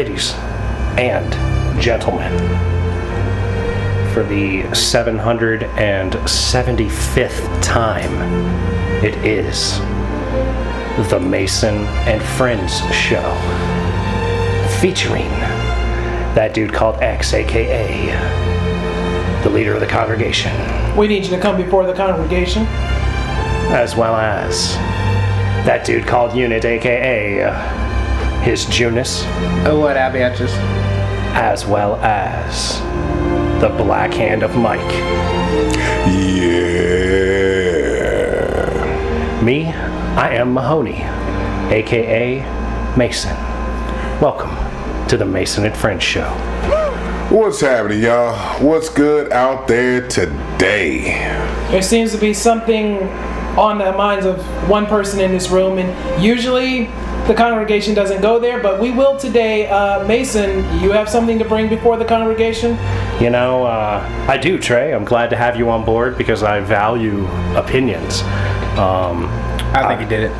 ladies and gentlemen, for the 775th time, it is the Mason and Friends Show, featuring that dude called X, aka the leader of the congregation, We need you to come before the congregation. as well as that dude called Unit, aka his Junus, Oh, what up, bitches? as well as the Black Hand of Mike. Yeah. Me, I am Mahoney, aka Mason. Welcome to the Mason and Friends Show. What's happening, y'all? What's good out there today? There seems to be something on the minds of one person in this room, and usually the congregation doesn't go there, but we will today. Uh, Mason, you have something to bring before the congregation? You know, uh, I do, Trey. I'm glad to have you on board because I value opinions. Um, I think he did it.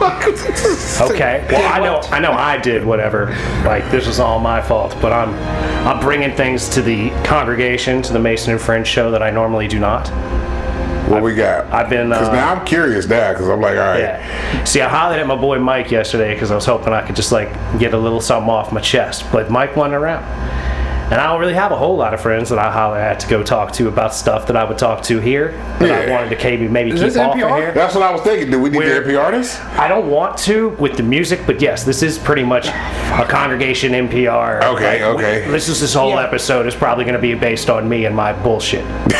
okay. Well, I know, I know, I did whatever. Like this was all my fault, but I'm, I'm bringing things to the congregation, to the Mason and Friends show that I normally do not. What we got? I've been, Because uh, now I'm curious now, because I'm like, all right. Yeah. See, I hollered at my boy Mike yesterday because I was hoping I could just like get a little something off my chest, but Mike wasn't around. And I don't really have a whole lot of friends that I holler at to go talk to about stuff that I would talk to here that I wanted to maybe maybe Is keep this off of here. That's what I was thinking. Do we need Where- the MPR this? I don't want to with the music, but yes, this is pretty much a congregation MPR. Okay, Like, okay. This is this whole Yeah. episode is probably going to be based on me and my bullshit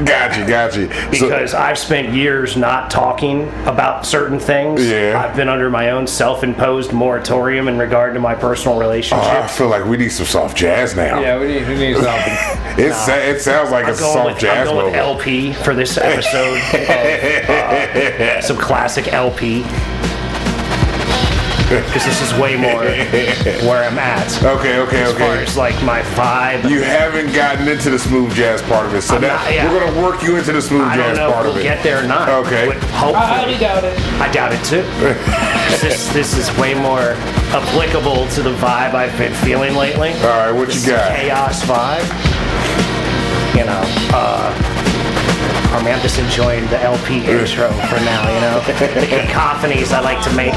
Got you, got you. So- because I've spent years not talking about certain things. Yeah. I've been under my own self-imposed moratorium in regard to my personal Oh, I feel like we need some soft jazz now. Yeah, we need, we need something. It, sa- it sounds like I'm a soft with, I'm jazz going with. LP for this episode. of, uh, some classic LP. Because this is way more where I'm at. Okay, okay, As far okay. as like my vibe. You haven't gotten into the smooth jazz part of it, so I'm that not- yeah. we're gonna work you into the smooth I don't jazz know part if of we'll it. get there or not. Okay. But I highly doubt it. I doubt it too. this, this is way more applicable to the vibe I've been feeling lately. All right, what This you got? chaos vibe. You know, uh, I mean, I'm just enjoying the LP intro for now, you know? The cacophonies I like to make.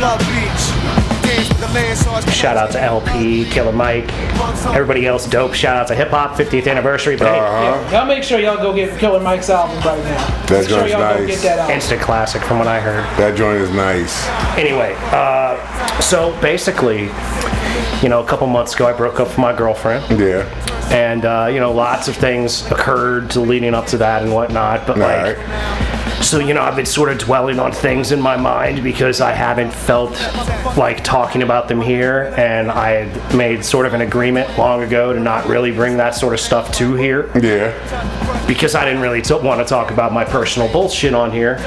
Love Beach. Dance with the land, so I Shout out to LP, Killer Mike, everybody else dope. Shout out to Hip Hop 50th anniversary. But Uh-huh. Y'all make sure y'all go get Killer Mike's album right now. That make sure joint's y'all go nice. get that album. instant classic from what I heard. That joint is nice. Anyway, uh, so basically, you know, a couple months ago, I broke up with my girlfriend, Yeah. and uh, you know, lots of things occurred to leading up to that and whatnot. But All like, right. So you know, I've been sort of dwelling on things in my mind because I haven't felt like talking about them here, and I had made sort of an agreement long ago to not really bring that sort of stuff to here Yeah. because I didn't really t- want to talk about my personal bullshit on here.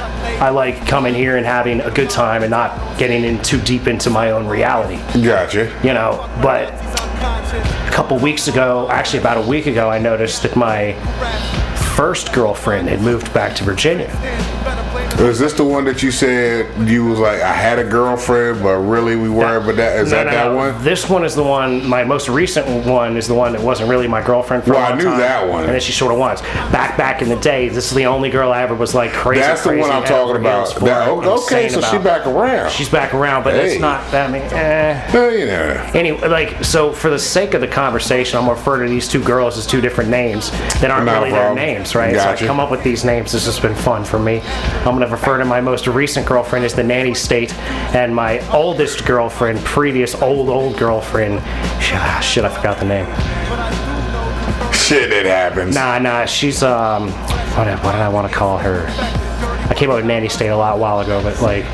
I like coming here and having a good time and not getting in too deep into my own reality, Gotcha. you know. But a couple weeks ago, actually about a week ago, I noticed that my first girlfriend had moved back to Virginia. Is this the one that you said you was like I had a girlfriend, but really we weren't? But that is No, that no, that no. one? This one is the one. My most recent one is the one that wasn't really my girlfriend for Well, I knew time, that one. and then she sort of was. Back back in the day, this is the only girl I ever was like crazy. That's the one I'm talking about. That- okay, so she about. back around. She's back around, but Hey. it's not that many. Eh. Well, you know. Anyway, like, so for the sake of the conversation, I'm gonna refer to these two girls as two different names that aren't Not really their names, right? So I come up with these names. This has been fun for me. I'm gonna refer to my most recent girlfriend as the nanny state, and my oldest girlfriend, previous old old girlfriend. ah, Shit, I forgot the name. Shit, it happens. Nah, nah, she's um, what, did- what did I want to call her? I came up with nanny state a lot while ago, but like.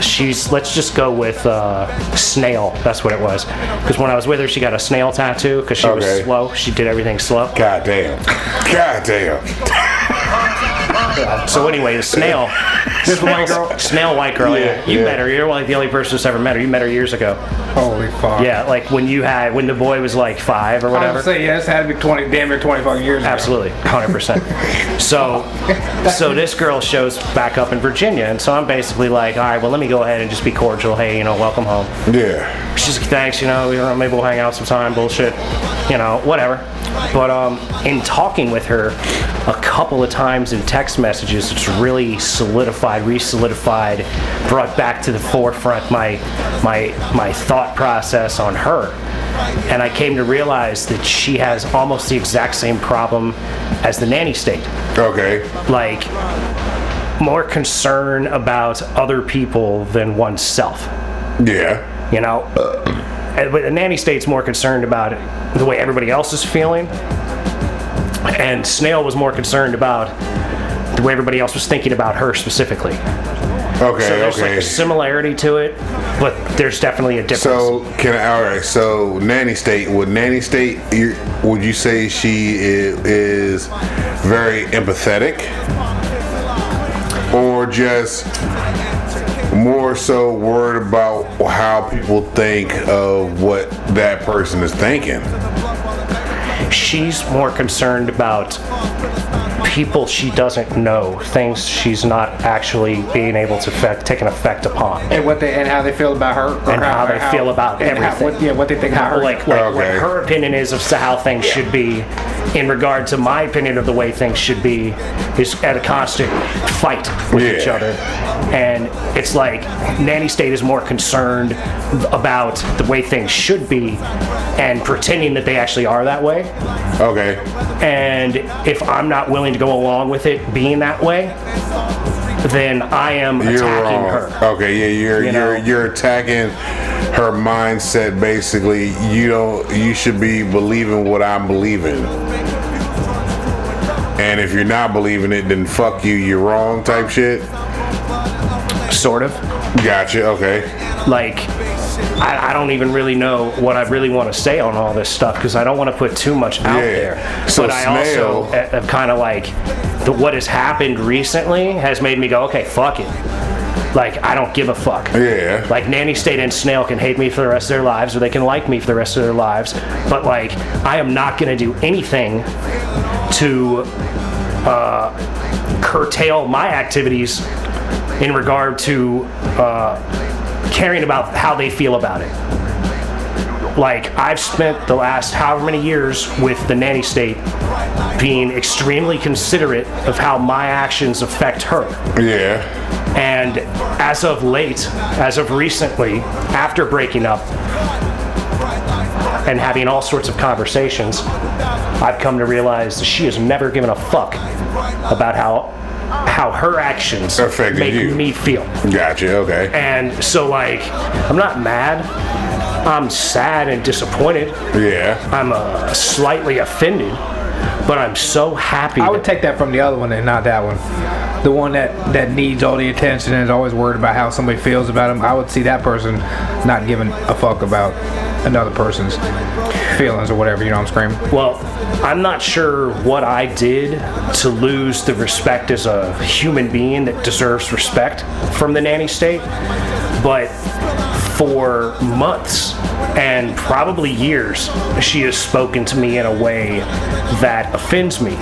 She's let's just go with uh, snail. That's what it was. Because when I was with her, she got a snail tattoo because she Okay. was slow. She did everything slow. God damn. God damn. So anyway, the snail, This white girl. Snail white girl, yeah. Yeah, You yeah. met her. You're like the only person who's ever met her. You met her years ago. Holy fuck. Yeah, like when you had when the boy was like five or whatever. gonna say, yeah, this had to be 20, damn near 20 fucking years. Absolutely, hundred percent. So, so this girl shows back up in Virginia, and so I'm basically like, all right, well, let me go ahead and just be cordial. Hey, you know, welcome home. Yeah. She's like, thanks, you know, you know, maybe we'll hang out sometime. Bullshit, you know, whatever. But um, in talking with her a couple of times in text messages, it's really solidified, re-solidified, brought back to the forefront my my my thought process on her. And I came to realize that she has almost the exact same problem as the nanny state Okay. like more concern about other people than oneself. Yeah. You know, uh. but the nanny state's more concerned about the way everybody else is feeling, and Snail was more concerned about the way everybody else was thinking about her specifically. Okay. So there's like okay. a similarity to it, but there's definitely a difference. So can I, all right. So nanny state would nanny state. Would you say she is, is very empathetic, or just more so worried about how people think of what that person is thinking? she's more concerned about people she doesn't know, things she's not actually being able to effect, take an effect upon. And what they and how they feel about her, or And how they feel about and how- everything. what, yeah, what they think about her. like, like what her opinion is of how things should be in regard to my opinion of the way things should be is at a constant fight with each other and it's like nanny state is more concerned about the way things should be and pretending that they actually are that way Okay. and if i'm not willing to go along with it being that way then i am You're attacking wrong. her Okay, yeah, you're You you're you're attacking her mindset. Basically, you don't. You should be believing what I'm believing. And if you're not believing it, then fuck you. You're wrong. Type shit. sort of Gotcha. Okay. like I, I don't even really know what I really want to say on all this stuff because I don't want to put too much out Yeah. there. So but I also have kind of like the, what has happened recently has made me go, okay, fuck it. Like I don't give a fuck. Yeah. Like Nanny State and Snail can hate me for the rest of their lives, or they can like me for the rest of their lives. But like, I am not going to do anything to uh, curtail my activities in regard to uh, caring about how they feel about it. Like I've spent the last however many years with the nanny state being extremely considerate of how my actions affect her. Yeah. And as of late, as of recently, after breaking up and having all sorts of conversations, I've come to realize that she has never given a fuck about how how her actions Affected make you. me feel. Gotcha. Okay. And so like I'm not mad. I'm sad and disappointed. Yeah. I'm uh, slightly offended, but I'm so happy. I would take that from the other one and not that one. The one that, that needs all the attention and is always worried about how somebody feels about him. I would see that person not giving a fuck about another person's feelings or whatever. You know what I'm screaming? Well, I'm not sure what I did to lose the respect as a human being that deserves respect from the nanny state, but for months and probably years, she has spoken to me in a way that offends me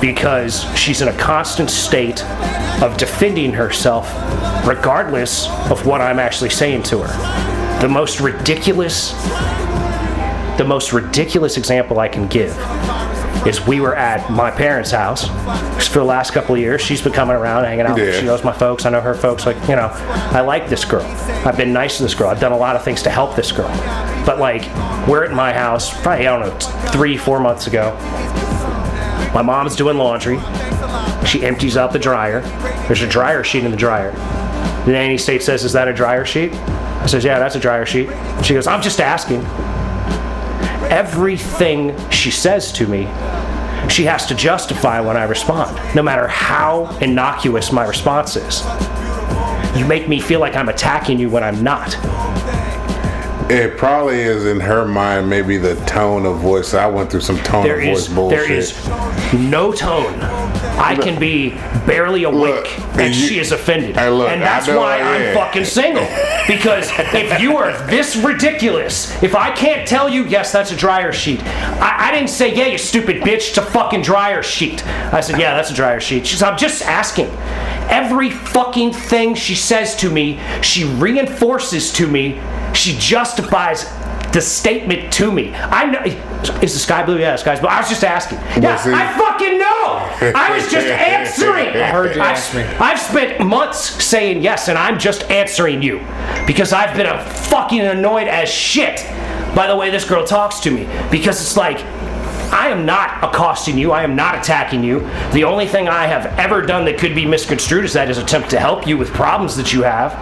because she's in a constant state of defending herself regardless of what I'm actually saying to her. The most ridiculous the most ridiculous example I can give is we were at my parents' house for the last couple of years. She's been coming around, hanging out. Yeah. She knows my folks. I know her folks. Like, you know, I like this girl. I've been nice to this girl. I've done a lot of things to help this girl. But, like, we're at my house, probably, I don't know, three, four months ago. My mom's doing laundry. She empties out the dryer. There's a dryer sheet in the dryer. The nanny state says, Is that a dryer sheet? I says, Yeah, that's a dryer sheet. She goes, I'm just asking everything she says to me, she has to justify when I respond, no matter how innocuous my response is. You make me feel like I'm attacking you when I'm not. It probably is in her mind. Maybe the tone of voice. I went through some tone There of voice is bullshit. there is no tone. I can be barely awake, Look, and you- she is offended. Hey, look, and that's why I I'm am. fucking single. Because if you are this ridiculous, if I can't tell you, yes, that's a dryer sheet. I, I didn't say, yeah, you stupid bitch, it's a fucking dryer sheet. I said, yeah, that's a dryer sheet. She said, I'm just asking. Every fucking thing she says to me, she reinforces to me, she justifies the statement to me. I know. Is the sky blue? Yeah, the sky's blue. I was just asking. Yeah, see- I fucking know. I was just answering. I heard you I've, ask me. I've spent months saying yes, and I'm just answering you because I've been a fucking annoyed as shit by the way this girl talks to me. Because it's like, I am not accosting you. I am not attacking you. The only thing I have ever done that could be misconstrued is that is attempt to help you with problems that you have.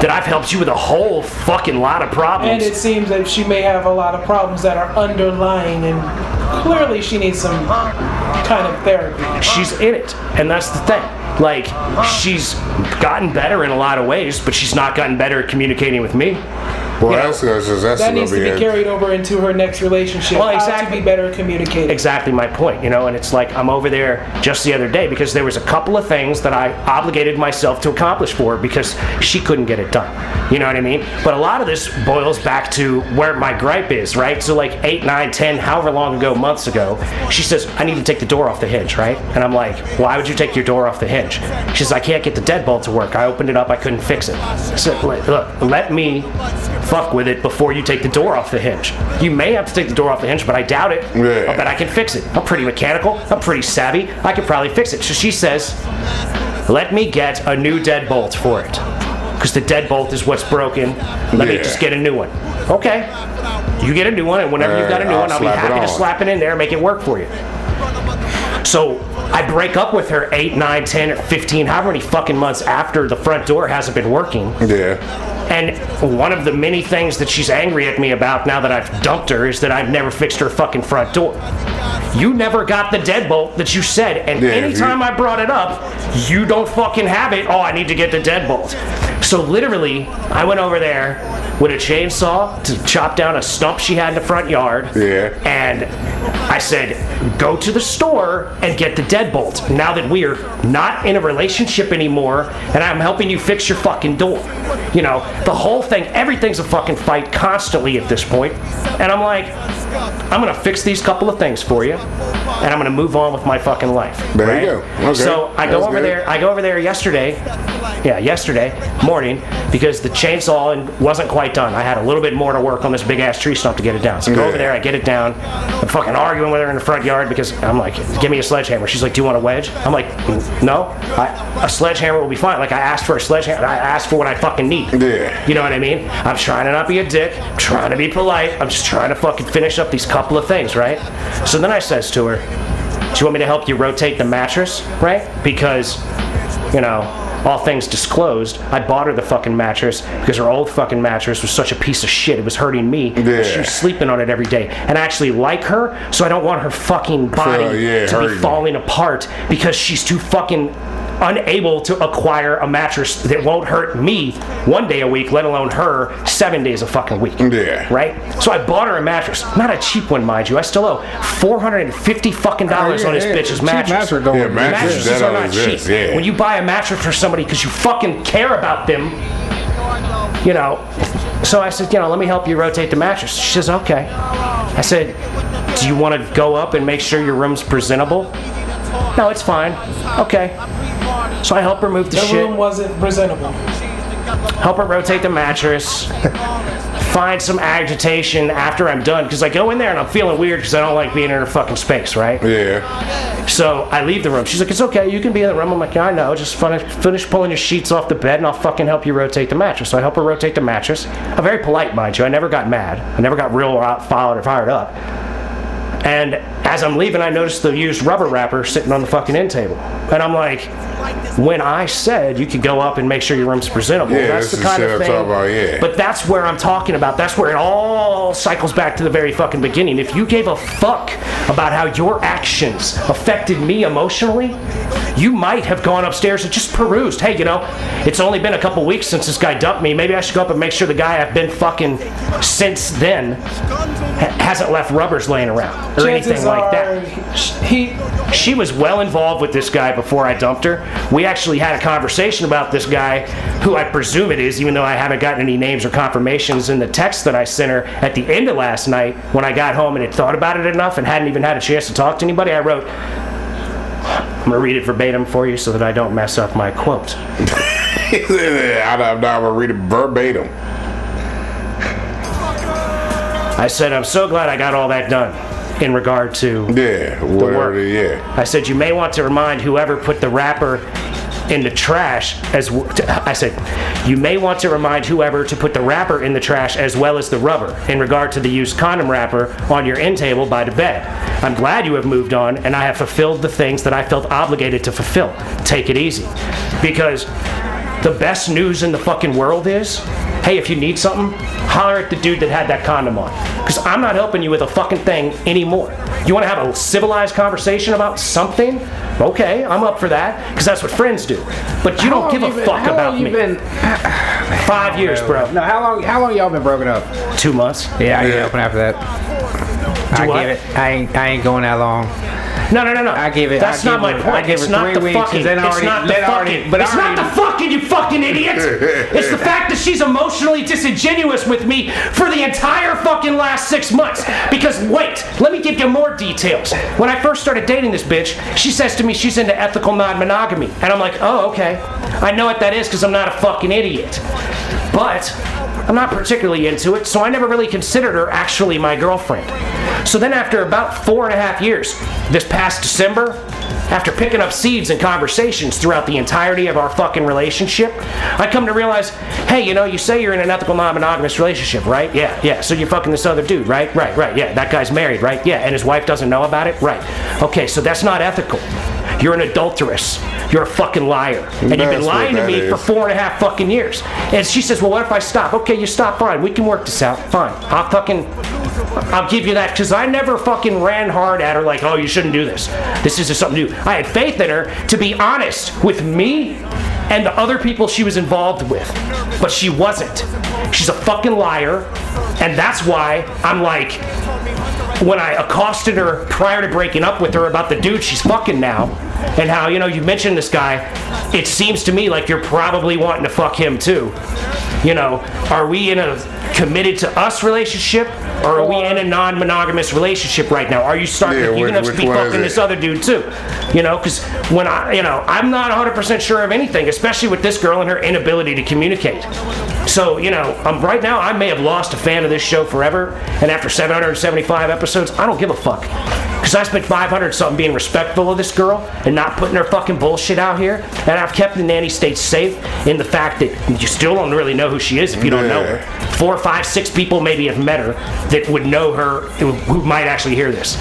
That I've helped you with a whole fucking lot of problems. And it seems that she may have a lot of problems that are underlying, and clearly she needs some kind of therapy. she's in it and that's the thing like she's gotten better in a lot of ways but she's not gotten better at communicating with me Well, You know, that's, that's, that's, That needs to be a- carried over into her next relationship. Well, How exactly. to be better communicating. exactly my point you know and it's like i'm over there just the other day because there was a couple of things that i obligated myself to accomplish for her because she couldn't get it done. You know what i mean? But a lot of this boils back to where my gripe is right? So like 8 nine, ten, however long ago months ago she says i need to take the door off the hinge right? And i'm like why would you take your door off the hinge? She says i can't get the deadbolt to work. I opened it up. I couldn't fix it. I said "Look, look let me fuck with it before you take the door off the hinge you may have to take the door off the hinge but i doubt it Yeah. I bet I can fix it. I'm pretty mechanical. I'm pretty savvy. I could probably fix it. So she says, let me get a new deadbolt for it. Because the deadbolt is what's broken. Let me just get a new one. Okay. You get a new one, and whenever you've got a new I'll one, I'll be happy to slap it in there and make it work for you. So I break up with her 8, 9, 10, or 15, however many fucking months after the front door hasn't been working. Yeah. And one of the many things that she's angry at me about now that I've dumped her is that I've never fixed her fucking front door. You never got the deadbolt that you said, and Yeah, anytime you- I brought it up, you don't fucking have it. Oh, I need to get the deadbolt. So literally, I went over there with a chainsaw to chop down a stump she had in the front yard. Yeah. And I said, go to the store and get the deadbolt. Now that we're not in a relationship anymore, and I'm helping you fix your fucking door. You know, the whole thing, everything's a fucking fight constantly at this point. And I'm like, I'm gonna fix these couple of things for you, and I'm gonna move on with my fucking life. There right? you go. Okay. So I go over good. there. I go over there yesterday. Yeah, yesterday morning because the chainsaw wasn't quite done. I had a little bit more to work on this big ass tree stump to get it down. So I go Yeah. over there. I get it down. I'm fucking arguing with her in the front yard because I'm like, give me a sledgehammer. She's like, do you want a wedge? I'm like, no. I, a sledgehammer will be fine. Like I asked for a sledgehammer. I asked for what I fucking need. Yeah. You know what I mean? I'm trying to not be a dick. I'm trying to be polite. I'm just trying to fucking finish up these couple of things, right? So then I says to her, do you want me to help you rotate the mattress, right? Because, you know, all things disclosed, I bought her the fucking mattress because her old fucking mattress was such a piece of shit. It was hurting me. Yeah. She was sleeping on it every day. And I actually like her, so I don't want her fucking body So, yeah, to be falling apart because she's too fucking unable to acquire a mattress that won't hurt me one day a week, let alone her seven days a fucking week. Yeah. Right? So I bought her a mattress. Not a cheap one, mind you. I still owe four hundred and fifty fucking dollars on this Yeah, bitch's cheap mattress. mattress don't Yeah, exist. mattress- Mattresses are don't not exist, cheap. yeah. When you buy a mattress for somebody because you fucking care about them, you know. So I said, you know, let me help you rotate the mattress. She says, okay. I said, do you want to go up and make sure your room's presentable? No, it's fine. Okay. So I help her move the, shit. The shit room wasn't presentable. help her rotate the mattress, find some agitation after I'm done because I go in there and I'm feeling weird because I don't like being in her fucking space, right? Yeah. So I leave the room. She's like, "It's okay, you can be in the room." I'm like, "I know, just finish, finish pulling your sheets off the bed, and I'll fucking help you rotate the mattress." So I help her rotate the mattress. I'm very polite, mind you. I never got mad. I never got real uh, out- fired or fired up. And as I'm leaving, I noticed the used rubber wrapper sitting on the fucking end table, and I'm like, when I said you could go up and make sure your room's presentable. Yeah, that's this the is kind of I'm thing. talking about, yeah. But that's where I'm talking about. That's where it all cycles back to the very fucking beginning. If you gave a fuck about how your actions affected me emotionally, you might have gone upstairs and just perused. Hey, you know, it's only been a couple weeks since this guy dumped me. Maybe I should go up and make sure the guy I've been fucking since then ha- hasn't left rubbers laying around or anything like that. he She was well involved with this guy before I dumped her. We actually had a conversation about this guy, who I presume it is, even though I haven't gotten any names or confirmations in the text that I sent her at the end of last night when I got home and had thought about it enough and hadn't even had a chance to talk to anybody. I wrote, I'm going to read it verbatim for you so that I don't mess up my quote. I, I'm not gonna read it verbatim. I said, I'm so glad I got all that done in regard to Yeah, whatever. work. it is, yeah. I said, you may want to remind whoever put the wrapper in the trash as I said, you may want to remind whoever to put the wrapper in the trash as well as the rubber in regard to the used condom wrapper on your end table by the bed. I'm glad you have moved on and I have fulfilled the things that I felt obligated to fulfill. Take it easy. Because the best news in the fucking world is hey, if you need something, holler at the dude that had that condom on. Because I'm not helping you with a fucking thing anymore. You want to have a civilized conversation about something? Okay, I'm up for that. Because that's what friends do. But you How don't long give a you been- fuck how about long me. you been? Five years, bro. No, how long? How long y'all been broken up? Two months. Yeah, I ain't Yeah. helping after that. I what? give it. I ain't. I ain't going that long. No, no, no, no. I gave it- That's I not my it- point. I give it's it not three the weeks, fucking. then It's not the fucking. already- but it's not the fucking. You fucking idiot. it's the fact that she's emotionally disingenuous with me for the entire fucking last six months. Because wait, let me give you more details. When I first started dating this bitch, she says to me she's into ethical non-monogamy, and I'm like, oh okay. I know what that is because I'm not a fucking idiot. But I'm not particularly into it, so I never really considered her actually my girlfriend. So then, after about four and a half years, this past December, after picking up seeds and conversations throughout the entirety of our fucking relationship, I come to realize, hey, you know, you say you're in an ethical non-monogamous relationship, right? Yeah, yeah. So you're fucking this other dude, right? Right, right. Yeah, that guy's married, right? Yeah, and his wife doesn't know about it, right? Okay, so that's not ethical. You're an adulteress. You're a fucking liar, and you've been lying to me for four and a half fucking years. And she says, "Well, what if I stop?" Okay, you stop. Fine, we can work this out. Fine. I'll fucking, I'll give you that because I never fucking ran hard at her like, "Oh, you shouldn't do this. This is just something new." I had faith in her to be honest with me and the other people she was involved with, but she wasn't. She's a fucking liar, and that's why I'm like, when I accosted her prior to breaking up with her about the dude she's fucking now, and how, you know, you mentioned this guy, it seems to me like you're probably wanting to fuck him too. You know, are we in a committed to us relationship, or are we in a non monogamous relationship right now? Are you starting Yeah, to, you're gonna have to be fucking this other dude too? You know, because when I, you know, I'm not 100% sure of anything, especially with this girl and her inability to communicate. So, you know, um, right now I may have lost a fan of this show forever, and after 775 episodes, I don't give a fuck. Because I spent 500 something being respectful of this girl and not putting her fucking bullshit out here, and I've kept the nanny state safe in the fact that you still don't really know who she is if you don't know her. Four, five, six people maybe have met her that would know her who, who might actually hear this.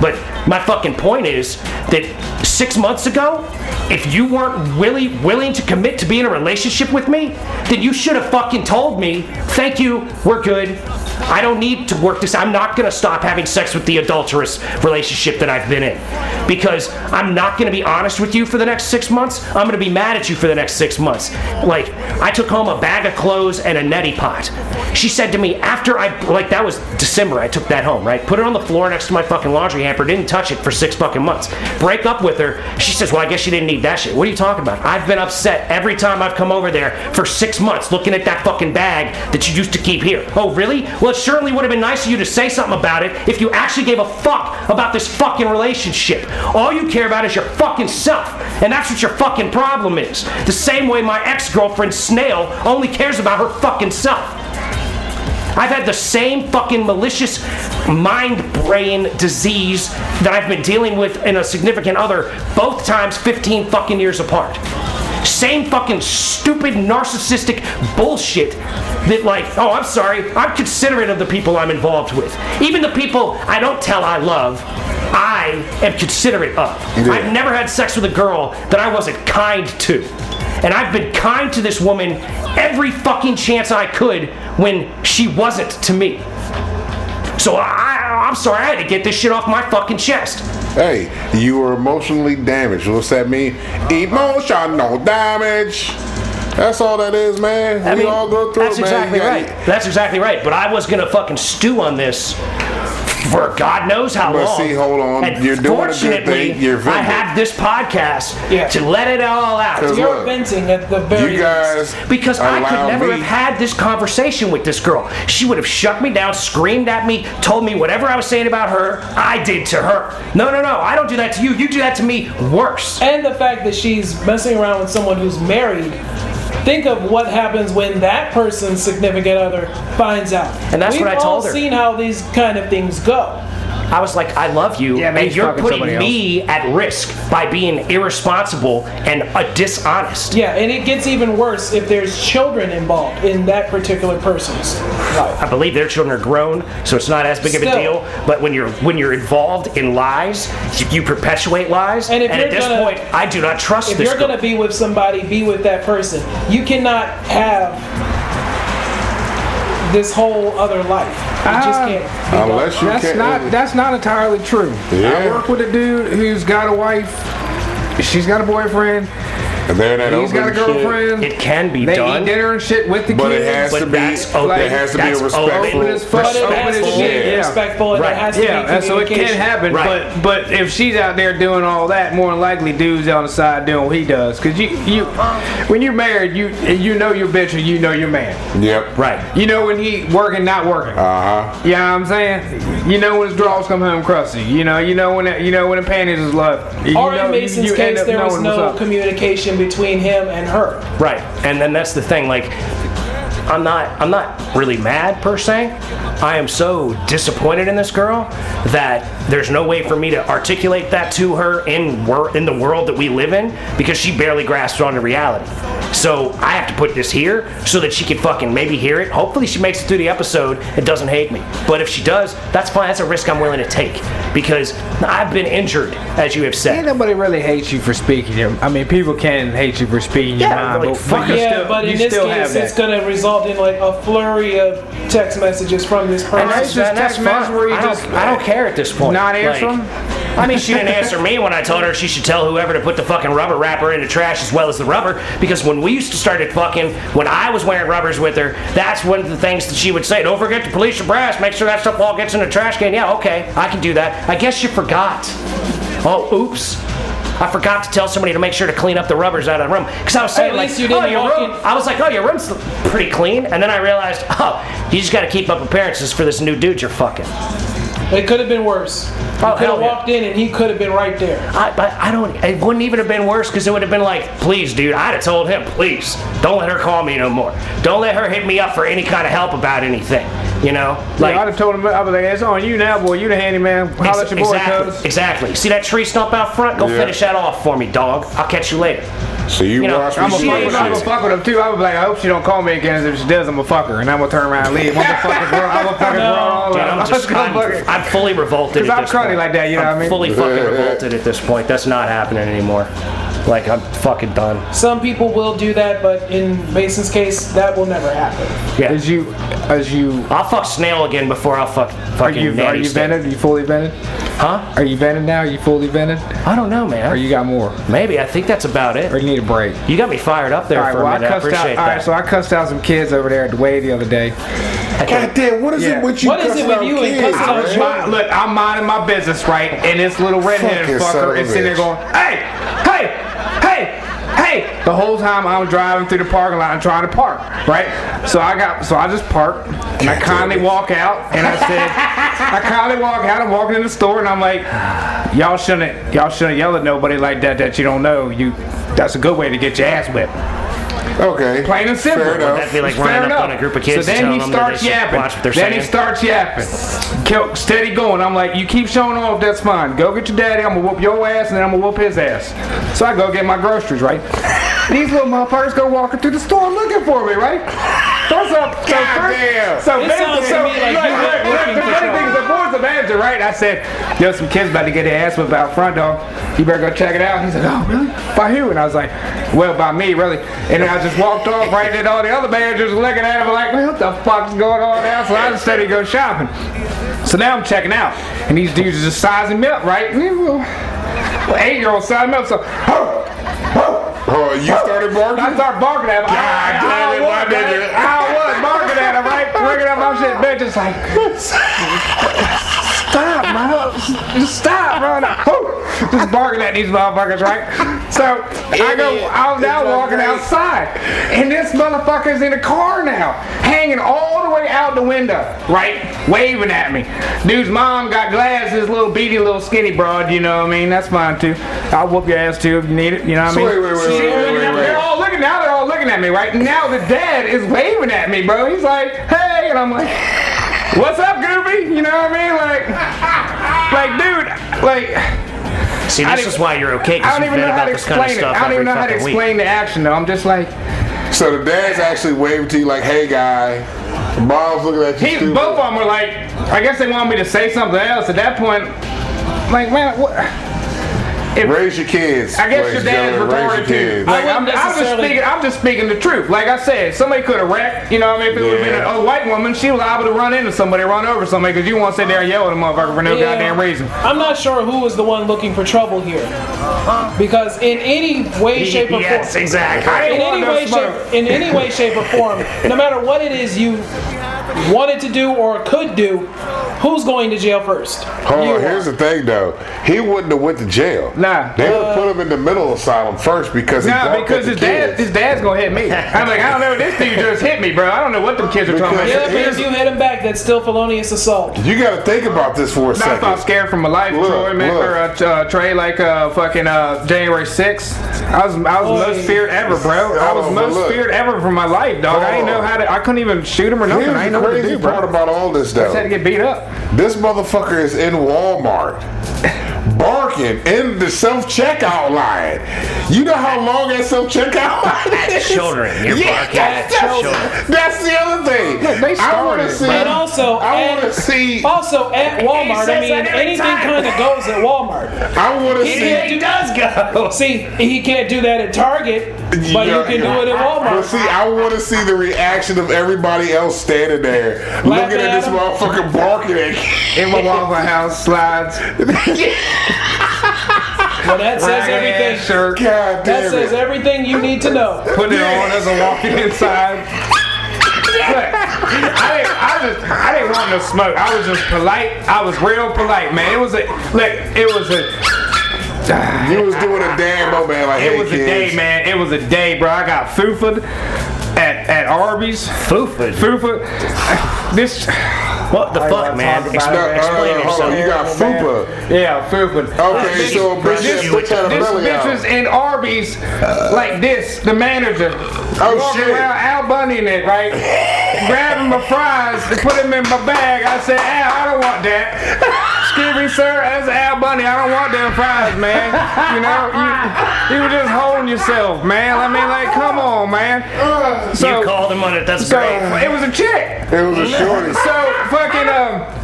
But my fucking point is that six months ago, if you weren't really willing to commit to be in a relationship with me, then you should have fucking told me, thank you, we're good. I don't need to work this. I'm not gonna stop having sex with the adulterous relationship that I've been in. Because I'm not gonna be honest with you for the next six months. I'm gonna be mad at you for the next six months. Like, I took home a bag of clothes and a neti pot. She said to me after I, like, that was December, I took that home, right? Put it on the floor next to my fucking laundry hamper, didn't touch it for six fucking months. Break up with her. She says, Well, I guess you didn't need that shit. What are you talking about? I've been upset every time I've come over there for six months looking at that fucking bag that you used to keep here. Oh, really? Well, it certainly would have been nice of you to say something about it if you actually gave a fuck about this fucking relationship. All you care about is your fucking self. And that's what your fucking problem is. The same way my ex girlfriend, Snail, only cares about her fucking self. I've had the same fucking malicious mind brain disease that I've been dealing with in a significant other, both times 15 fucking years apart. same fucking stupid narcissistic bullshit that like, oh, I'm sorry, I'm considerate of the people I'm involved with. Even the people I don't tell I love, I am considerate of. I've never had sex with a girl that I wasn't kind to. And I've been kind to this woman every fucking chance I could when she wasn't to me. So I, I'm sorry, I had to get this shit off my fucking chest. Hey, you were emotionally damaged. What's that mean? Emotional damage. That's all that is, man. I we mean, all go through that's it, man. exactly right. That's exactly right. But I was gonna fucking stew on this for God knows how But long. see, hold on. And You're doing a good thing. You're I have this podcast Yeah. to let it all out. You're look, venting at the very You least. guys, Because I could never me- have had this conversation with this girl. She would have shut me down, screamed at me, told me whatever I was saying about her, I did to her. No, no, no, I don't do that to you. You do that to me worse. And the fact that she's messing around with someone who's married. Think of what happens when that person's significant other finds out. And that's We've what I told her. We've all seen how these kind of things go. I was like, I love you, Yeah, but and you're putting me at risk by being irresponsible and uh, dishonest. Yeah, and it gets even worse if there's children involved in that particular person's life. I believe their children are grown, so it's not as big of a deal. But when you're when you're involved in lies, you, you perpetuate lies. And if at this gonna- point, I do not trust this. If you're gonna be with somebody, be with that person. You cannot have this whole other life. It just Ah. can't. Be. Unless you That's can't. not that's not entirely true. Yeah. I work with a dude who's got a wife. She's got a boyfriend. And they're that He's got a open shit. girlfriend. it can be they done. eat dinner and shit with the But kids. it has But to be. that's open. There has to be That's respectful. open as fuck. But it open has as to be shit, yeah. respectful and Right. it has to Yeah, be and so it can communication. happen, Right. but but if she's out there doing all that, more than likely dude's on the side doing what he does. Cause you you when you're married, you you know your bitch and you know your man. Yep. right. You know when he working, not working. Uh huh. You know I'm saying? You know when his drawers come home crusty. You know, you know when it, you know when the panties is left. You Or know, in Mason's you end case, there was no communication between him and her. Right. And then that's the thing, like I'm not I'm not really mad per se. I am so disappointed in this girl that there's no way for me to articulate that to her in wor- in the world that we live in because she barely grasps onto reality. So I have to put this here so that she can fucking maybe hear it. Hopefully she makes it through the episode and doesn't hate me. But if she does, that's fine. That's a risk I'm willing to take because I've been injured, as you have said. Ain't nobody really hates you for speaking your. I mean, people can hate you for speaking your Yeah, mind, like, but, fuck but. Yeah, still, but in this case, it's going to result in like a flurry of text messages from this person. And that's, just and text message fine. where you I don't, just- I don't care at this point. Not answer them. I mean, she didn't answer me when I told her she should tell whoever to put the fucking rubber wrapper in the trash as well as the rubber. Because when we used to start it fucking, when I was wearing rubbers with her, that's one of the things that she would say. Don't forget to police your brass. Make sure that stuff all gets in the trash can. Yeah, okay, I can do that. I guess you forgot. Oh, oops. I forgot to tell somebody to make sure to clean up the rubbers out of the room. Because I was saying, At like, you oh, your room. in- I was like, oh, your room's pretty clean. And then I realized, oh, you just got to keep up appearances for this new dude you're fucking. It could have been worse. Oh, could hell have yeah. walked in and he could have been right there. I, but I don't. It wouldn't even have been worse because it would have been like, please, dude. I'd have told him, please, don't let her call me no more. Don't let her hit me up for any kind of help about anything. You know, Like, I'd have told him, I'd be like, it's on you now, boy. You the handyman. Holla at your boy, exactly, cuz. exactly. See that tree stump out front? Go Yeah. finish that off for me, dog. I'll catch you later. So you, You know, watch I'm me a I'm shoot gonna fuck fuck, I'm shit. gonna fuck with him too. I would be like, I hope she don't call me again. If she does, I'm gonna fuck her, and I'm gonna turn around and leave. I'm gonna fucking grow. I'm gonna fucking grow all Dude, up. I'm just, gonna fucking- I'm, I'm fully revolted. 'Cause at I'm this cruddy point. like that, you know I'm what I mean? Fully fucking revolted at this point. That's not happening anymore. Like I'm fucking done. Some people will do that, but in Mason's case, that will never happen. Yeah. As you, as you, I'll fuck snail again before I'll fuck are fucking you, are you state. vented? Are you fully vented? Huh? Are you vented now? Are you fully vented? I don't know, man. Or you got more? Maybe I think that's about it. Or you need a break? You got me fired up there All right, for well, a I minute. I, cussed out. appreciate All that. right, so I cussed out some kids over there at the way the other day. God damn, what is Yeah. it with you? What is it with out you and cussing out man? My- look, I'm minding my business, right? And this little redheaded Fucking fucker is sitting there going, hey, hey, hey, hey. The whole time I'm driving through the parking lot and trying to park, right? So I got, so I just park and I kindly walk out and I said, I kindly walk out. I'm walking in the store and I'm like, y'all shouldn't, y'all shouldn't yell at nobody like that that you don't know. You, that's a good way to get your ass whipped. Okay. Plain and simple. Fair enough. That'd be like Fair running up enough. on a group of kids So and then he telling them that starts they yapping. watch what they're then he starts yapping. Kill, steady going. I'm like, you keep showing off, that's fine. Go get your daddy. I'm gonna whoop your ass, and then I'm gonna whoop his ass. So I go get my groceries, right? These little motherfuckers go walking through the store looking for me, right? What's up? So Goddamn. So, It then- sounds to so me like look, you manager, right? I said, yo, some kids about to get their ass whipped out front, dog. You better go check it out. He's like, oh, really? By who? And I was like, well, by me, really. And then I just walked off right and all the other managers were looking at him like, what the fuck's going on now? So I decided to go shopping. So now I'm checking out. And these dudes are just sizing me up, right? These well, eight-year-old sizing me up. So, Oh, you started barking? I barking? start barking at him. God I, damn I, it, was, my nigga. I was barking at him, right? Looking at my shit, bitch, just like, stop, man. Just stop, bro. Just barking at these motherfuckers, right? So I go, I'm now walking outside, and this motherfucker's in the car now, hanging all the way out the window, right? Waving at me. Dude's mom got glasses, little beady, little skinny broad, you know what I mean? That's fine too. I'll whoop your ass too if you need it, you know what I mean? wait, wait, wait, wait, wait, wait, wait. They're all looking now. They're all looking at me, right? Now the dad is waving at me, bro. He's like, "Hey," and I'm like, "What's up, Goofy?" You know what I mean? Like, like, dude, like, See, this is why you're okay I don't even know how to this kind of explain it. I don't even know how to explain the action though. I'm just like, So the dad's actually waving to you like, hey, guy. The mom's looking at you he, stupid. both of them were like, I guess they wanted me to say something else. At that point, like, man, what? Raise your kids. I guess your and dad's gentlemen, raise retarded too. kids. Like, I I'm, I'm just necessarily- speaking. I'm just speaking the truth. Like I said, somebody could have wrecked. You know, what I mean, if it would have been a, a white woman, she was liable to run into somebody, run over somebody, because you want to sit there and yell at a motherfucker for no Yeah. goddamn reason. I'm not sure who is the one looking for trouble here, because in any way, shape, or yes, form, exactly. In any no way, smoke. shape, in any way, shape, or form, no matter what it is you wanted to do or could do, who's going to jail first? Hold You on, are. here's the thing though. He wouldn't have went to jail. Nah. They would put him in the mental asylum first because he Nah, because his the dad, his dad's gonna hit me. I'm like, I don't know, this dude just hit me, bro. I don't know what them kids are talking about. Yeah, but if you hit him back, that's still felonious assault. You got to think about this for a I second. I'm scared for my life, Look, Troy, man, look. or uh, uh, Trey, like uh, fucking uh, January 6th. I was, I was Oy. most feared ever, bro. I was Oh, most look. feared ever for my life, dog. I didn't know how to. I couldn't even shoot him or nothing. Here's I didn't know what crazy do, bro. part about all this I had to get beat up. This motherfucker is in Walmart. Barking in the self checkout line. You know how long that self checkout line is? children. You're yeah, barking that's, at that's- children. That's the other thing. Look, they I want to started, see. And also, I at- want to see. Also, at Walmart, I mean, anything time. kind of goes at Walmart. I want to see. He does go. See, he can't do that at Target, but Yeah, you can yeah. do it at But Walmart. see, I want to see the reaction of everybody else standing there, looking at at this him? motherfucker barking at In my Waffle House slides. Well, that says ragged everything. Shirt. God That damn says everything you need to know. Put it on as I'm walking inside. Look, I didn't, I just, I didn't want no smoke. I was just polite. I was real polite, man. It was a, look, it was a, You was doing a damn oh man like it hey was a kids. day, man. It was a day, bro. I got foofed at at Arby's. Foofing. Foofed. This, What the fuck, man? talk about Explain, explain no, hold on. yourself. You got fupa. yeah, foofed. Okay, This- so bitch, this- just put that This belly bitch out. was in Arby's like this, the manager. Oh, shit. around Al Bundy in it, right? Grabbing my fries and put them in my bag. I said, Al, I don't want that. Excuse me, sir, that's Al Bundy. I don't want them fries, man. You know, you, you were just holding yourself, man. I mean, like, come on, man. So, you called him on it. That's so great. it was a chick. It was a shorty. So fucking um,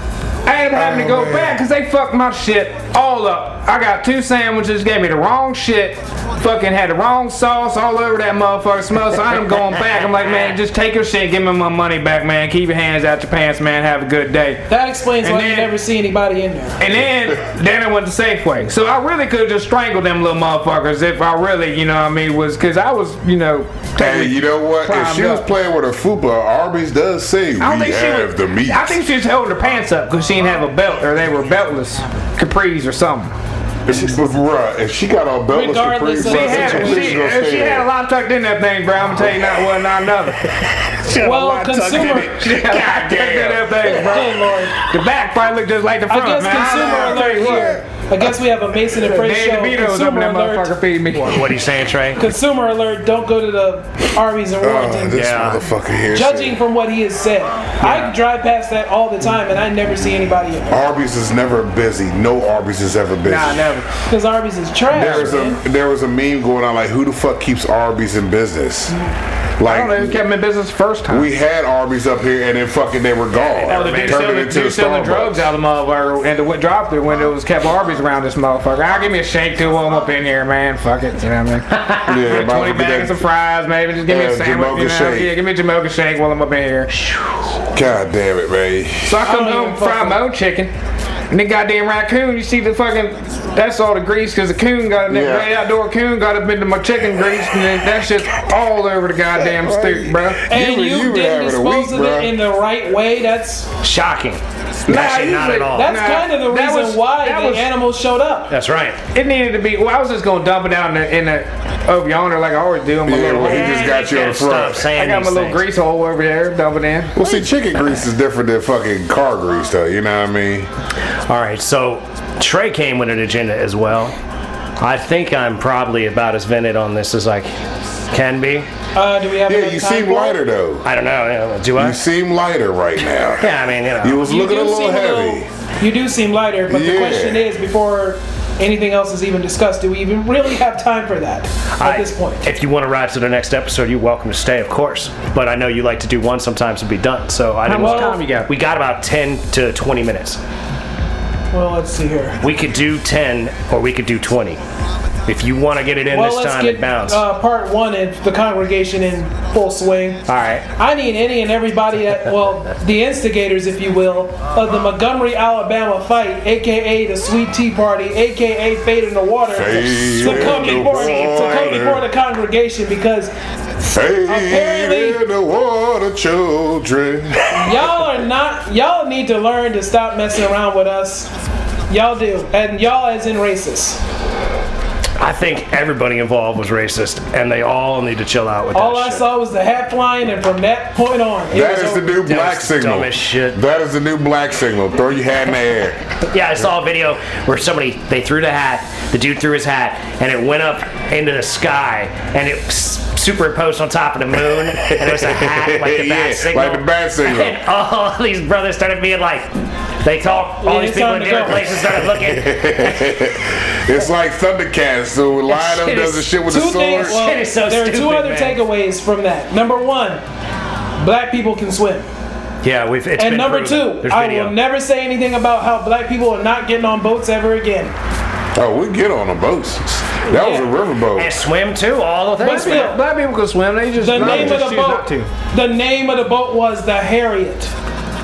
I ended up having to go man. back because they fucked my shit all up. I got two sandwiches, gave me the wrong shit, fucking had the wrong sauce all over that motherfucker smell. So I'm going back. I'm like, man, just take your shit, give me my money back, man. Keep your hands out your pants, man. Have a good day. That explains And why you never see anybody in there. And then, then I went to Safeway. So I really could have just strangled them little motherfuckers if I really, you know what I mean, was, because I was, you know, Hey, you know what? If climbed she was up. playing with her fupa, Arby's does say we I don't she have was, the meat. I think she was holding her pants up because she didn't have a belt, or they were beltless capris or something. If, bruh, if she got on beltless Regardless capris, of- She bruh, had, that she, bitch gonna stay she had a lot tucked in that thing, bro. I'm gonna tell you not one, not another. Well, consumer. She had a lot tucked in that thing, bro. The back probably looked just like the I front, guess man. consumer I don't know, I'll tell alert you what. here. I guess we have a Mason and Frey show. DeVito's up in Consumer alert. motherfucker feeding me. What are you saying, Trey? Consumer alert. Don't go to the Arby's in Oh, Warrington. this Yeah. motherfucker here. Judging said- from what he has said, I drive past that all the time and I never see anybody in there. Arby's is never busy. No Arby's is ever busy. Nah, never. Because Arby's is trash. There was man. a there was a meme going on like, who the fuck keeps Arby's in business? I don't know who Like kept him in business first time. we had Arby's up here and then fucking they were gone. Oh, the dude Turned selling, it into dude selling drugs out of the motherfucker and the drive through was kept Arby's around this motherfucker. I'll give me a shake too while I'm up in here, man. Fuck it. You know what I mean? Yeah, about 20 to get bags that- of fries, maybe. Just give me a sandwich. Jamocha You know? shake. Yeah, give me a Jamocha shake while I'm up in here. God damn it, man. So I come home, even fry my own chicken. And the goddamn raccoon, you see the fucking, that's all the grease because the coon got, that Yeah. great outdoor coon got up into my chicken grease and then that shit's all over the goddamn stoop, bro. and You you, were- you were didn't dispose week, of it in the right way. That's Shocking. Nah, Actually, not at all. that's Nah, kind of the reason was- why the was- animals showed up. That's right. It needed to be, well, I was just going to dump it out in the, in the over yonder like I always do. in my Yeah, little well, he just got you on the Stop front. saying I got my little things. grease hole over there, dump it in. Well, see, chicken grease is different than fucking car grease, though. You know what I mean? All right, so Trey came with an agenda as well. I think I'm probably about as vented on this as I can be. Uh, do we have Yeah, you time seem for it? lighter though. I don't know. you Do I? You seem lighter right now. Yeah, I mean, you know. You was You a do little seem heavy. you do seem lighter, but the question is, before anything else is even discussed, do we even really have time for that at I- this point? If you want to ride to the next episode, you're welcome to stay, of course. But I know you like to do one sometimes and be done. So I How didn't. much Well- time you got? we got about 10 to 20 minutes. Well, let's see here. We could do 10 or we could do 20. If you want to get it in Well, this let's time, get it bounce. uh, part one of the congregation in full swing. All right. I need any and everybody that, well, the instigators, if you will, of the Montgomery, Alabama fight, aka the Sweet Tea Party, aka Fade in the Water, Fade to come in the before to come before the congregation because Fade Apparently- in the water, children. y'all are not, y'all need to learn to stop messing around with us. Y'all do, and y'all as in racist. I think everybody involved was racist, and they all need to chill out with All that All I shit. saw was the hat flying, and from that point on, it That the new That black was signal. dumb shit. That is the new black signal. Throw your hat in the air. Yeah, I saw a video where somebody they threw the hat, the dude threw his hat, and it went up into the sky, and it superimposed on top of the moon, and it was a hat like the bat Yeah, signal. like the bat signal. And all these brothers started being like, they talk. All Yeah, these people in different go. places started looking. It's like Thundercats. So line up shit does is the shit with two the sword. things. Well, Shit is so there are two other man. takeaways from that. Number one, black people can swim, Yeah, we've. It's and been number proven. two, There's I video. will never say anything about how black people are not getting on boats ever again. Oh, we get on the boats. That was a Yeah. riverboat. and swim too. All the But things. still, Black people can swim, they just, the they name of the choose not to. boat, the name of the boat was the Harriet,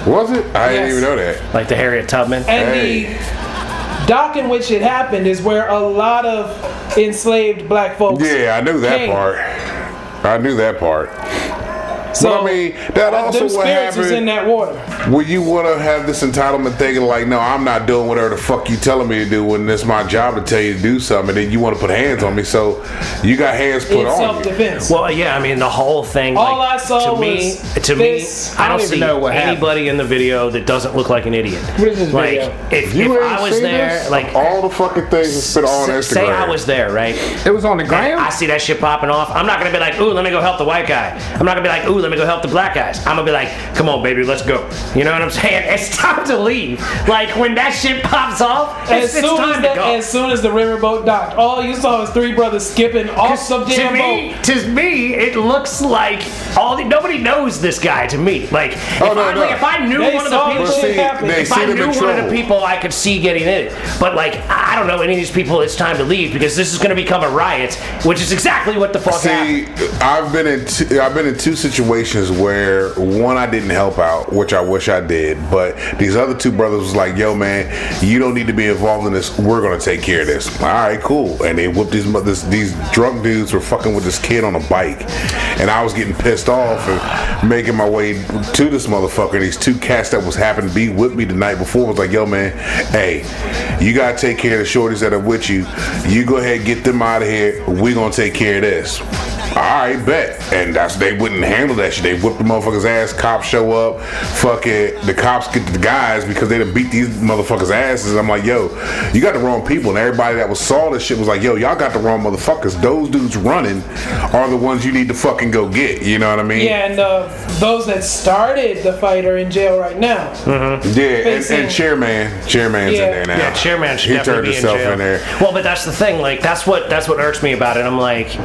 Was it? I didn't even know that. like the Harriet Tubman. and Hey. the dock in which it happened is where a lot of enslaved black folks. Yeah, I knew that King. part. I knew that part. So but I mean, that uh, also them what spirits was in that water. When you want to have this entitlement thinking like, no, I'm not doing whatever the fuck you telling me to do when it's my job to tell you to do something, and then you want to put hands on me, so you got hands put In on you. self-defense. Well, yeah, I mean the whole thing. All like, I saw to me, was to this- me, I I don't, don't even see know what happened. anybody in the video that doesn't look like an idiot. What is this like, video? if, You if ain't I was there, this? like all the fucking things that's been on Instagram. say I was there, right? It was on the And ground? I see that shit popping off. I'm not gonna be like, ooh, let me go help the white guy. I'm not gonna be like, ooh, let me go help the black guys. I'm gonna be like, come on, baby, let's go. You know what I'm saying? It's time to leave. Like when that shit pops off, As soon time as, go. as soon as the riverboat docked, all you saw was three brothers skipping off some to damn me, boat. to me, it looks like all the, nobody knows this guy. To me, like oh, if, Oh, no, I, no. like, if I knew They one of the people, the Well, shit see, happen. they- if I knew in one of the people, I could see getting in. But like, I don't know any of these people. It's time to leave because this is going to become a riot, which is exactly what the fuck happened. See, I've been in two, I've been in two situations where one I didn't help out, which I wish I did, but these other two brothers was like, "Yo, man, you don't need to be involved in this. We're gonna take care of this." All right, cool. And they whooped these mothers. These drunk dudes were fucking with this kid on a bike, and I was getting pissed off and making my way to this motherfucker. These two cats that was happened to be with me the night before was like, "Yo, man, hey, you gotta take care of the shorties that are with you. You go ahead, get them out of here. We gonna take care of this." I bet. And that's they wouldn't handle that shit. They whip the motherfuckers ass. Cops show up. Fucking the cops get the guys because they done beat these motherfuckers asses. I'm like, yo, you got the wrong people. And everybody that was saw this shit was like, yo, y'all got the wrong motherfuckers. Those dudes running are the ones you need to fucking go get. You know what I mean? Yeah, and uh, those that started the fight are in jail right now. Yeah. And, and chairman, chairman's Yeah. in there now. Yeah, chairman should he definitely turned be himself in, jail. in there. Well, but that's the thing. Like that's what that's what irks me about it. I'm like.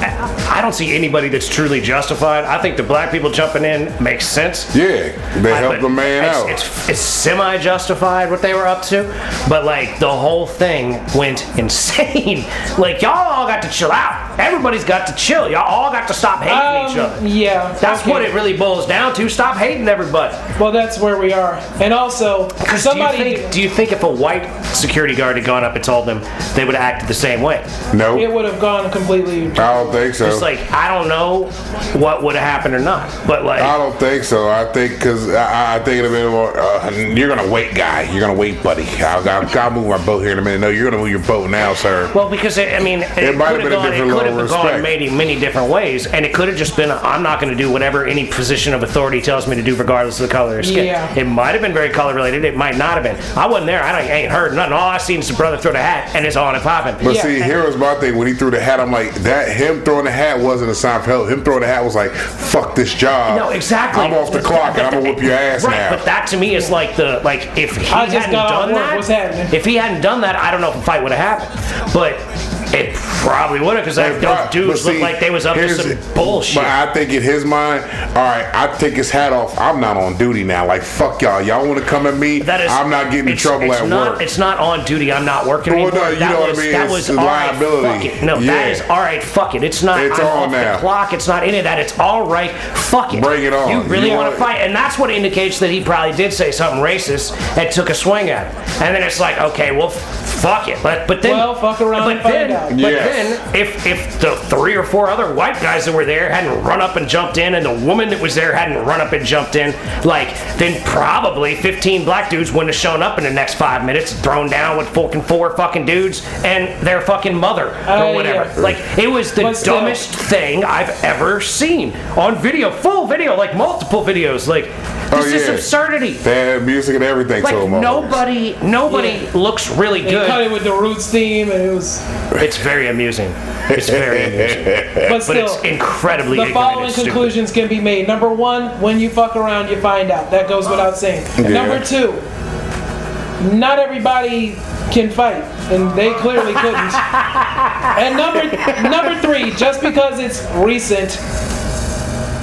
I I don't see anybody that's truly justified. I think the black people jumping in makes sense. Yeah, they I- helped the man it's, out. It's, it's semi justified what they were up to, but like the whole thing went insane. like y'all all got to chill out. Everybody's got to chill. Y'all all got to stop hating each Um, other. yeah, That's okay. what it really boils down to. Stop hating everybody. Well, that's where we are. And also, somebody. do you, think, do you think if a white security guard had gone up and told them, they would have acted the same way? no, it would have gone completely. I don't think so. It's like I don't know what would have happened or not, but like I don't think so. I think because I, I think it'd have been more. Uh, you're gonna wait, guy. You're gonna wait, buddy. I'll, I'll, I'll move my boat here in a minute. No, you're gonna move your boat now, sir. Well, because it, I mean, it, might have could been a gone, different it could level have of gone many, many different ways, and it could have just been, I'm not going to do whatever any position of authority tells me to do, regardless of the color of their skin. Yeah. It might have been very color related. It might not have been. I wasn't there. I don't- ain't heard nothing. All I seen is the brother throw the hat, and it's on and popping. But Yeah. see, here was my thing. When he threw the hat, I'm like, that him throwing the hat wasn't a sign for help. Him throwing the hat was like, fuck this job. No, exactly. I'm off the clock and I'm gonna whip your ass right, now. but that to me is like the like if he I hadn't got done that. What's happening? If he hadn't done that, I don't know if the fight would have happened. But it probably would have because those but dudes see, looked like they was up to some the- bullshit. But I think in his mind, all right, I take his hat off. I'm not on duty now. Like fuck y'all. Y'all want to come at me? That is, I'm not getting in trouble it's at not, work. It's not on duty. I'm not working Well, anymore. no, you that know what I was, mean? That It's was the all right. liability. Fuck it. No, Yeah. that is all right. Fuck it. It's not. It's I'm on off now. the clock. It's not any of that. It's all right. Fuck it. Bring it on. You really want want- to fight, and that's what indicates that he probably did say something racist and took a swing at him. And then it's like, okay, well, f- fuck it. But but then, Well, fuck around but and find then, out. But Yes. then, if if the three or four other white guys that were there hadn't run up and jumped in, and the woman that was there hadn't run up and jumped in, like then probably 15 black dudes wouldn't have shown up in the next five minutes, thrown down with fucking four fucking dudes and their fucking mother or Uh, whatever. yeah. Like it was the But still. dumbest thing I've ever seen on video, full video, like multiple videos. Like this is Oh, yeah. absurdity. They had music and everything Like to him. nobody, nobody Yeah. looks really good. They cut good. it with the Roots theme, and it was. It's very amusing. It's very amusing. But But it's incredibly the following and stupid. conclusions can be made. Number one, when you fuck around, you find out. That goes without saying. Number two, not everybody can fight, and they clearly couldn't. and number number three, just because it's recent,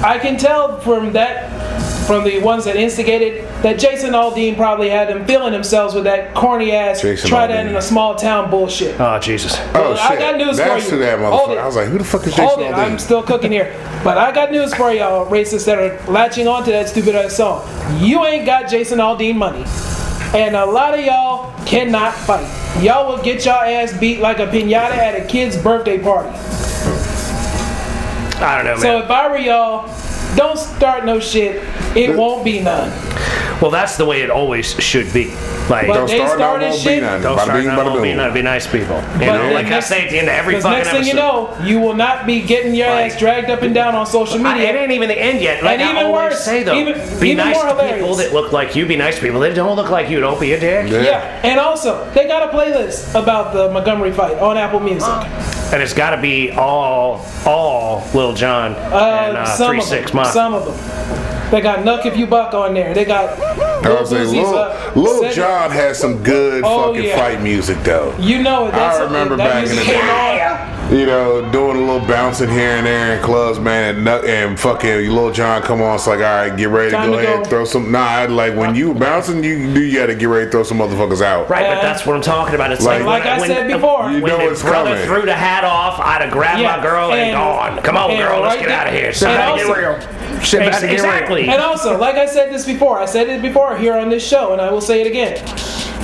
I can tell from that. From the ones that instigated, that Jason Aldean probably had them feeling themselves with that corny ass Jason try that Aldean. in a small town bullshit. Oh Jesus! Oh I shit! got news for you. to that Hold motherfucker. it. I was like, who the fuck is Jason Hold it, I'm still cooking here. But I got news for y'all racists that are latching onto that stupid ass song. You ain't got Jason Aldean money. And a lot of y'all cannot fight. Y'all will get y'all ass beat like a pinata at a kid's birthday party. I don't know, man. So if I were y'all, don't start no shit. It won't be none. well, that's the way it always should be. Like, But Don't they start, no started won't be shit. none. don't Bada start bing, none, bada won't be boom. Be nice people. You But know, then like I say at the end of every Because fucking next thing episode. you know, you will not be getting your Like- ass dragged up and down on social I- media. it ain't even the end yet. Like And I even always worse, say though, even- be even nice more to people hilarious. that look like you. Be nice to people that don't look like you. Don't be a dick. Yeah. Yeah, and also they got a playlist about the Montgomery fight on Apple Music. And it's got to be all, all Lil Jon and uh, Three Six Mafia. some of them. They got Knuck If You Buck on there. They got I Lil was saying, Lil, Lil Jon has some good Oh, fucking yeah. fight music though. You know it. I remember that back in the day. on. You know, doing a little bouncing here and there in clubs, man, and, and fucking Lil Jon come on. It's like, all right, get ready to go to ahead go. and throw some. Nah, I'd like when you bouncing, you do you got to get ready to throw some motherfuckers out. Right, but Uh, that's what I'm talking about. It's like- like, Like I when, said before. You when know the it's brother coming. threw the hat off, I'd have grabbed Yeah, my girl and, and- gone. Come on, and girl, let's get out of here. and Somebody also- get real. Shit Ex- back to get real. exactly. And also, like I said this before, I said it before here on this show, and I will say it again.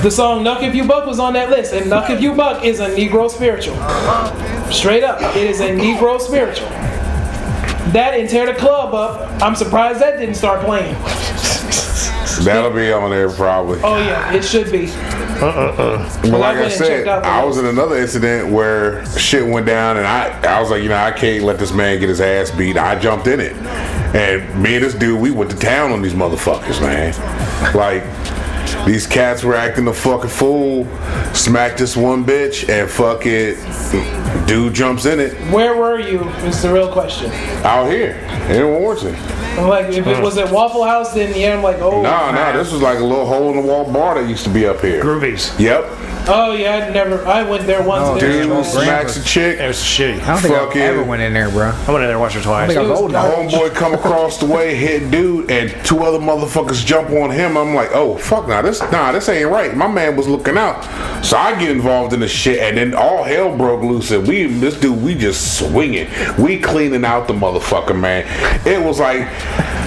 The song Knuck If You Buck was on that list, and Knuck If You Buck is a Negro spiritual. Straight up, it is a Negro spiritual. That and Tear the Club Up, I'm surprised that didn't start playing. That'll be on there probably. Oh yeah, it should be. But Well, I like I, went and said, checked out the I was in another incident where shit went down, and I, I was like, you know, I can't let this man get his ass beat. I jumped in it, and me and this dude, we went to town on these motherfuckers, man. Like. These cats were acting a fucking fool. Smack this one bitch and fuck it. Dude jumps in it Where were you? Is the real question. out here in Warrenton. I'm like, if it hmm. was at Waffle House, then yeah, I'm like, oh, Nah, nah, this was like a little hole in the wall bar that used to be up here. Groovies. Yep. oh yeah, I never, I went there once. No, there. Dude Grandpa. smacks a chick. It was shitty. I don't think Fuck I ever went in there, bro. I went in there once or twice. I think I was It old was. Homeboy come across the way, hit dude, and two other motherfuckers jump on him. I'm like, oh fuck, nah, this nah, this ain't right. My man was looking out, so I get involved in the shit, and then all hell broke loose, and we this dude, we just swinging, we cleaning out the motherfucker, man. It was like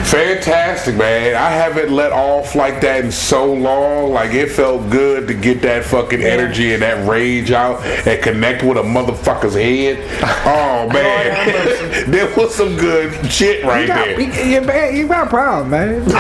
fantastic, man. I haven't let off like that in so long. Like it felt good to get that fucking energy and that rage out and connect with a motherfucker's head. Oh man, there was some good shit right You got, there. you, you, man, you got a problem, man.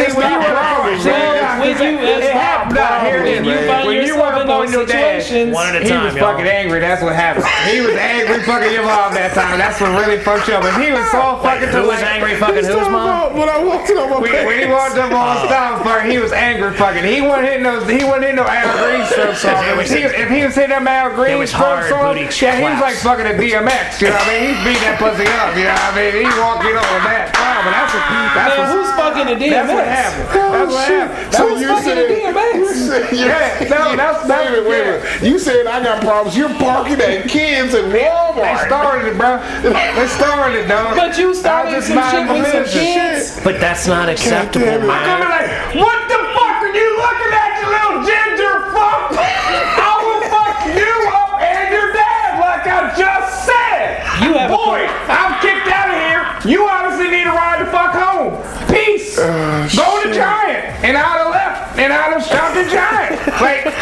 It's when not you were- problems, See, man. when you, It happened out here, when you man. find When you yourself went in up on those your dad, situations, One at a He time, was y'all. fucking angry. That's what happened. He was angry, fucking your mom that time. That's what really fucked you up. And he was so fucking Who was angry fucking whose mom? When I walked in on my When, when he walked up on oh. stop fucking, he was angry fucking. He wasn't hitting those. He wasn't hitting no Al Green strokes off. If he, was- if he was hitting them Al Green was strokes hard off, yeah, he was like fucking a DMX. You know what I mean? He's beating that pussy up. You know what I mean? He walked in on that. Wow, but that's what. That's man, what. who's fucking a DMX? That's what happened. That's what oh, happened. So Who's you said, a DMX? Yeah, no, that's- wait a that's- minute, wait a. You said I got problems. You're parking at kids at They Walmart. started it, bro. They started it, dog. But you I started just some shit with some business. kids. But that's not acceptable, damn it. I'm coming man. like, what the fuck are you looking at, you little ginger fuck? I will fuck you up and your dad, like I just said. You have Boy, I'm kicked out of here. You obviously need to ride the fuck home. Peace. Uh, Go to Giant. And I'd have left. And I'd have shot the Giant. Like,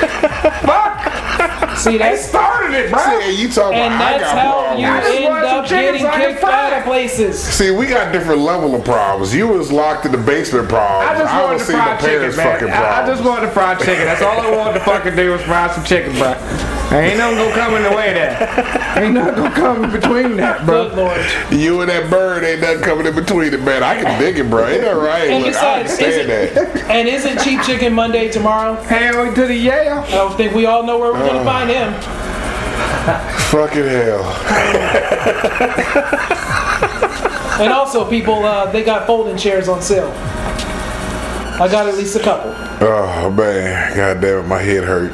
fuck. See, They that's started it, bro. See, you talking and about I that's got how you I end up getting so I kicked out of places. See, we got different level of problems. You was locked in the basement problems. I just was wanted to seeing fry the chicken, parents' man. fucking I, I just wanted to fry chicken. That's all I wanted to fucking do was fry some chicken, bro. Ain't nothing gonna come in the way of that. Ain't nothing gonna come in between that, bro. Good lord. You and that bird ain't nothing coming in between it, man. I can dig it, bro. Ain't that right? And Look, I besides, understand is that. And isn't Cheap Chicken Monday tomorrow? Hell to the yeah. I don't think we all know where we're Uh. gonna find him. Fucking hell. And also, people, uh, they got folding chairs on sale. I got at least a couple. Oh man, god damn it, my head hurt.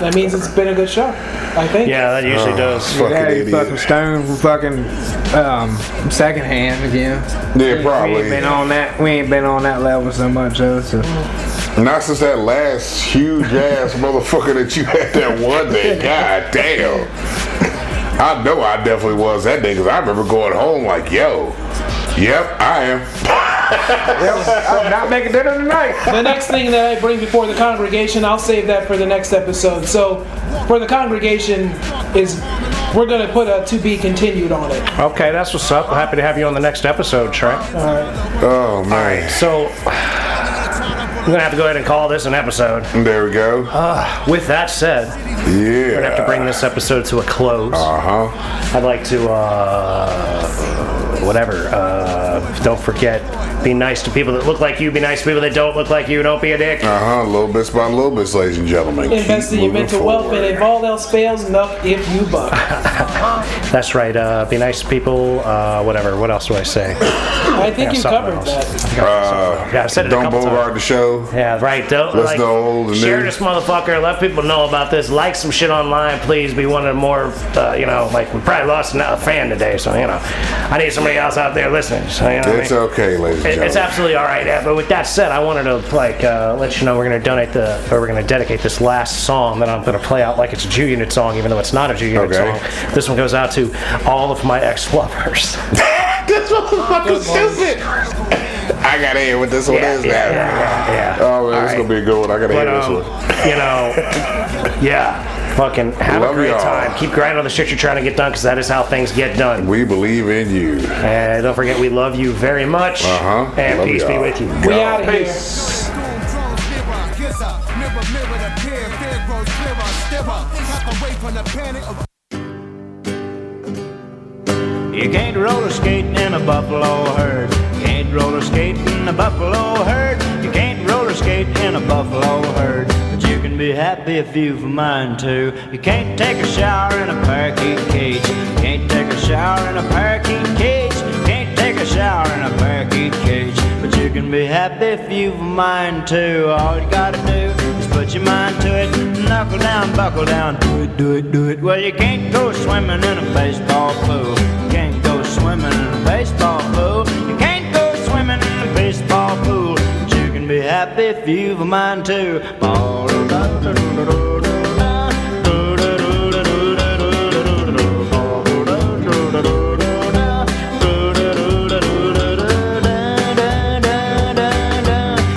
That means it's been a good show. I think. Yeah, that usually does. Fucking Yeah, idiot. fucking stone from fucking um, second hand again. Yeah, We ain't been on that. We ain't been on that level so much, though. So. Not since that last huge ass motherfucker that you had that one day. God damn. I know I definitely was that day because I remember going home like, yo, yep, I am. I'm not making dinner tonight. The next thing that I bring before the congregation, I'll save that for the next episode. So, for the congregation, is we're gonna put a to be continued on it. Okay, that's what's up. Happy to have you on the next episode, Trent. Oh man. So, I'm gonna have to go ahead and call this an episode. There we go. With that said, yeah, we're gonna have to bring this episode to a close. Uh huh. I'd like to, uh, whatever. Uh, don't forget, be nice to people that look like you. Be nice to people that don't look like you. Don't be a dick. Uh huh. Little bits by little bits, ladies and gentlemen. Invest in your moving mental wealth, and forward. if all else fails, knuck if you buck. That's right. Uh, be nice to people. Uh, whatever. What else do I say? I think you something covered else. that. Uh, Yeah, I've said it don't couple bogart the show. Yeah, right. Don't Let's like, know old and share new. this motherfucker. Let people know about this. Like some shit online, please. Be one of the more, uh, you know, like we probably lost a fan today, so you know, I need somebody else out there listening. So you know, what I It's mean? okay, ladies It- gentlemen. It's absolutely all right. Yeah, but with that said, I wanted to like uh, let you know we're gonna donate the or we're gonna dedicate this last song that I'm gonna play out like it's a Ju Unit song, even though it's not a Ju Unit Okay. song. This one goes out to all of my ex-lovers. this motherfucker's stupid. I gotta hear what this one yeah, is yeah, now. yeah, yeah, yeah. Oh man, All this is right. gonna be a good one. I gotta But hear this um, one. you know, yeah. Fucking have Love a great y'all. time. Keep grinding on the shit you're trying to get done because that is how things get done. We believe in you. And don't forget, we love you very much. Uh-huh. And Love peace be y'all. with you. We out of here. Peace. scissor. Mirror, mirror, the peer, fear grows clearer, stirrer. Half away from the panic of You can't roller skate in a buffalo herd. You can't roller skate in a buffalo herd. You can't roller skate in a buffalo herd. You can be happy if you've a mind to. You can't take a shower in a parakeet cage. You can't take a shower in a parakeet cage. You can't take a shower in a parakeet cage. But you can be happy if you've a mind to. All you gotta do is put your mind to it. Knuckle down, buckle down, do it, do it, do it. Well, you can't go swimming in a baseball pool. You can't go swimming if you've a mind to.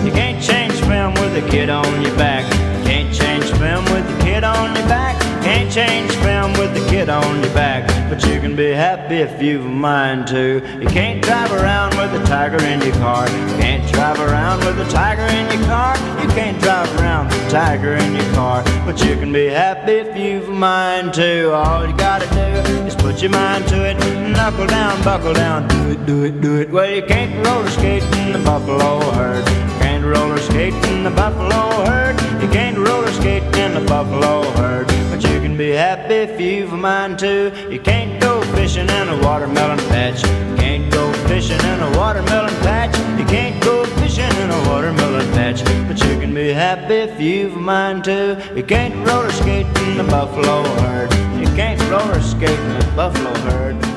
You can't change film with a kid on your back. Can't change film with a kid on your back. Can't change film with a kid on your back. But you can be happy if you've a mind to. You can't drive around with a tiger in your car. You can't drive around with a tiger in your car. You can't drive around with a tiger in your car. But you can be happy if you've a mind to. All you gotta do is put your mind to it. Knuckle down, buckle down, do it, do it, do it. Well, you can't roller skate in the buffalo herd. You can't roller skate in the buffalo herd. You can't roller skate the buffalo herd. But you can be happy if you've a mind to. You can't go fishing in a watermelon patch. You can't go fishing in a watermelon patch. You can't go fishing in a watermelon patch. But you can be happy if you've a mind to. You can't roller skate in the buffalo herd. You can't roller skate in the buffalo herd.